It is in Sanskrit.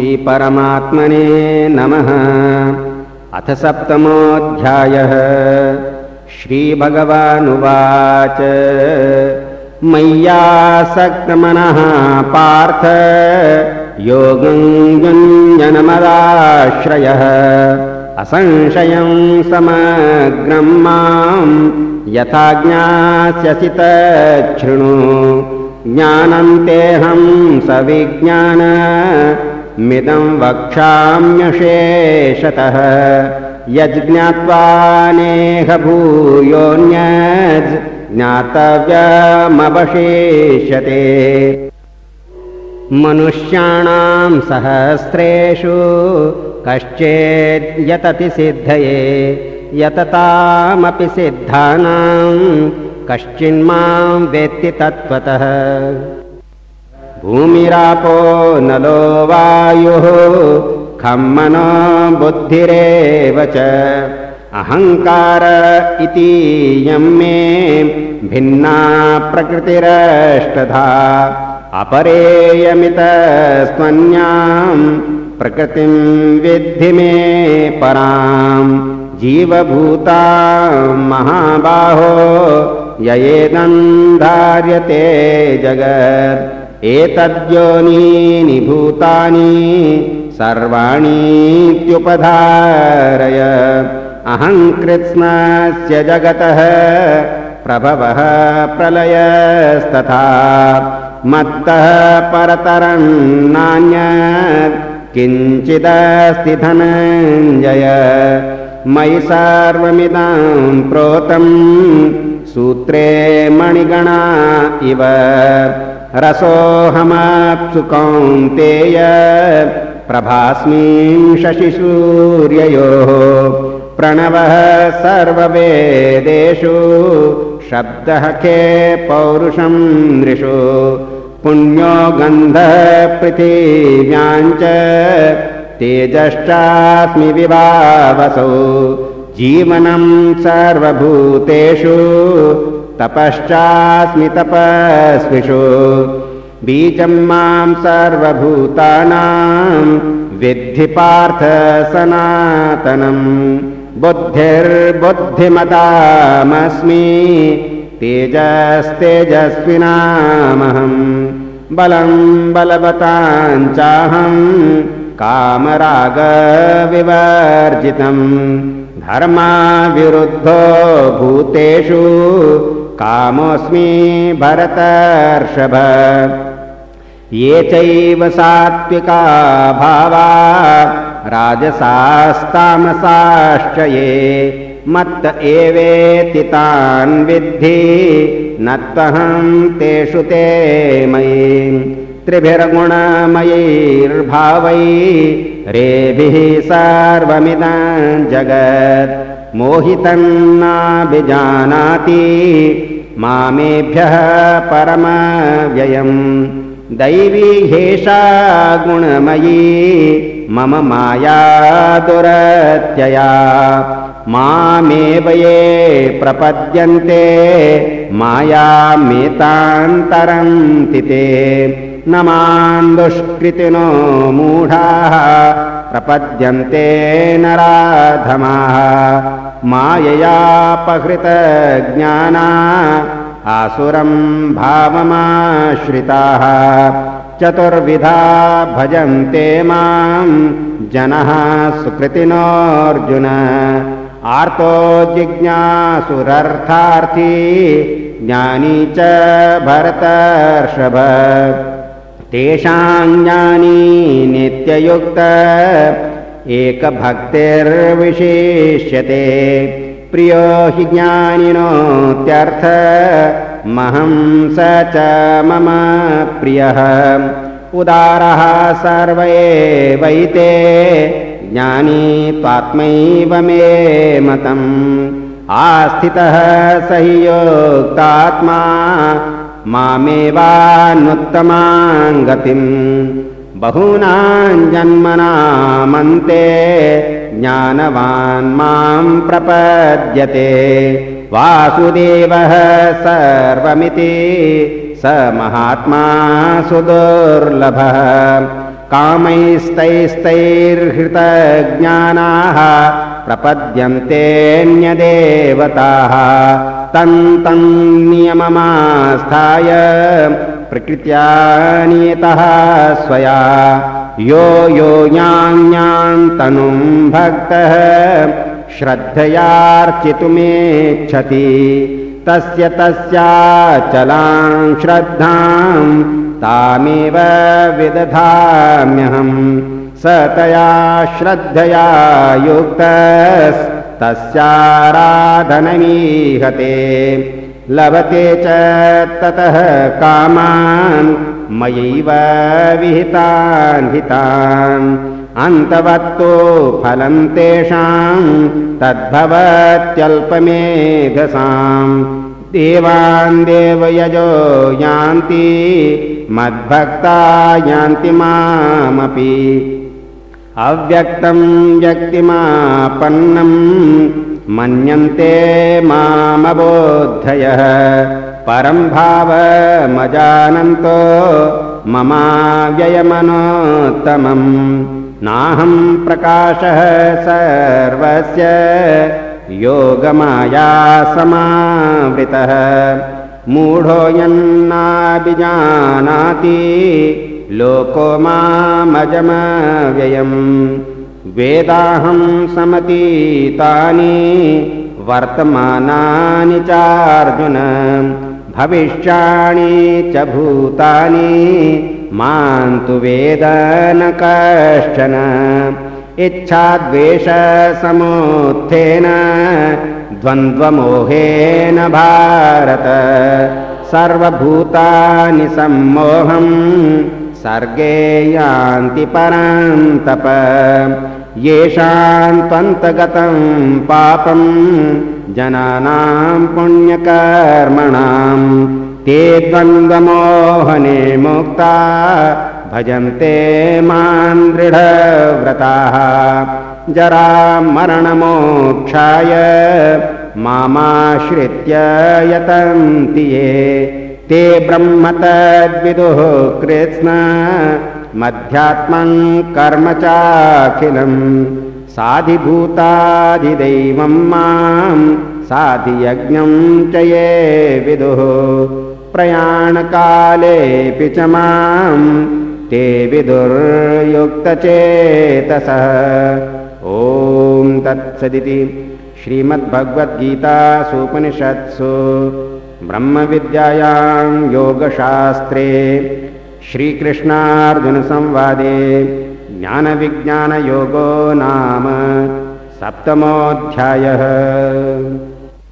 श्रीपरमात्मने नमः अथ सप्तमोऽध्यायः श्रीभगवानुवाच मय्यासक्तमनः पार्थ योगं युञ्जनमदाश्रयः असंशयं समग्रं मां ज्ञानं तेऽहं सविज्ञान मिदं वक्षाम्यशेषतः। यज्ज्ञात्वा नेह भूयोऽन्यज् ज्ञातव्यमवशेष्यते। मनुष्याणां सहस्रेषु कश्चेद्यतति सिद्धये यततामपि सिद्धानां कश्चिन्मां वेत्ति तत्त्वतः भूमिरापो नलो वायुः खं मनो बुद्धिरेव च। अहङ्कार इति यं मे भिन्ना प्रकृतिरष्टधा। अपरेयमितस्त्वन्यां प्रकृतिं विद्धि मे परां। जीवभूतां महाबाहो ययेदन्धार्यते जगत् एतद्योनीनि भूतानि सर्वाणीत्युपधारय। अहं कृत्स्नस्य जगतः प्रभवः प्रलयस्तथा। मत्तः परतरं नान्यत् किञ्चिदस्ति धनञ्जय। मयि सर्वमिदं प्रोतं सूत्रे मणिगणा इव रसोऽहमप्सु कौन्तेय प्रभास्मिं शशिसूर्ययोः प्रणवः सर्ववेदेषु शब्दः खे पौरुषं नृषु। पुण्यो गन्धः पृथिव्याञ्च तेजश्चास्मि विभावसौ जीवनं सर्वभूतेषु तपश्चास्मि तपस्विषु बीजं मां सर्वभूतानां विद्धि पार्थ सनातनम् बुद्धिर्बुद्धिमतामस्मि तेजस्तेजस्विनामहं। बलं बलवताञ्चाहं कामरागविवर्जितम् धर्माविरुद्धो भूतेषु कामोऽस्मि भरतर्षभ। ये चैव सात्विका भावा राजसास्तामसाश्च ये। मत्त एवेति तान् विद्धि न त्वहं तेषु ते मयि। त्रिभिर्गुणमयैर्भावै रेभिः सर्वमिदं जगत् मोहितं नाभिजानाति मामेभ्यः परमव्ययम्। दैवी ह्येषा गुणमयी मम माया दुरत्यया। मामेव ये प्रपद्यन्ते मायामेतान्तरन्ति ते न मां दुष्कृतिनो मूढाः प्रपद्यन्ते नराधमाः। माययापहृतज्ञाना आसुरं भावमाश्रिताः। चतुर्विधा भजन्ते मां जनः सुकृतिनोऽर्जुन। आर्तो जिज्ञासुरर्थार्थी ज्ञानी च भरतर्षभ तेषां ज्ञानी नित्ययुक्त। एकभक्तिर्विशिष्यते। प्रियो हि ज्ञानिनोत्यर्थ महं स च मम प्रियः। उदारः सर्व एवैते ज्ञानी त्वात्मैव मे मतम्। आस्थितः स हि योक्तात्मा मामेवानुत्तमां गतिम् बहूनां जन्मनामन्ते ज्ञानवान् मां प्रपद्यते। वासुदेवः सर्वमिति स महात्मा सुदुर्लभः कामैस्तैस्तैर्हृतज्ञानाः प्रपद्यन्तेऽन्यदेवताः तन्तं नियममास्थाय प्रकृत्या नियतः स्वया। यो यो याञ्यान्तनुं भक्तः श्रद्धयार्चितुमेच्छति। तस्य तस्याचलां श्रद्धां तामेव विदधाम्यहम्। स तया श्रद्धया युक्तस्तस्याराधनमीहते। लभते च ततः कामान् मयैव विहितान् हितान्। अन्तवत्तो फलं तेषां तद्भवत्यल्पमेधसाम्। देवान् देवयजो यान्ति मद्भक्ता यान्ति मामपि अव्यक्तं व्यक्तिमापन्नं मन्यन्ते मामबोद्धयः परं भावमजानन्तो ममाव्ययमनोत्तमम् नाहं प्रकाशः सर्वस्य योगमाया समावृतः मूढोऽयन्नाभिजानाति लोको मामजमव्ययम्। वेदाहं समतीतानि वर्तमानानि चार्जुन भविष्याणि च भूतानि मां तु वेद न कश्चन। इच्छाद्वेषसमुत्थेन द्वन्द्वमोहेन भारत। सर्वभूतानि सम्मोहं सर्गे यान्ति परान्तप। येषां त्वन्तगतं पापं जनानां पुण्यकर्मणां। ते द्वन्द्वमोहने मुक्ता भजन्ते मान् दृढव्रताः जरामरणमोक्षाय मामाश्रित्य यतन्ति ये। ते ब्रह्म तद्विदुः कृत्स्न मध्यात्मं कर्म चाखिलम् साधिभूताधिदैवं मां साधियज्ञं च ये विदुः। प्रयाणकालेऽपि च मां ते विदुर्युक्तचेतसः तत्सदिति श्रीमद्भगवद्गीतासूपनिषत्सु ब्रह्मविद्यायां योगशास्त्रे श्रीकृष्णार्जुनसंवादे ज्ञानविज्ञानयोगो नाम सप्तमोऽध्यायः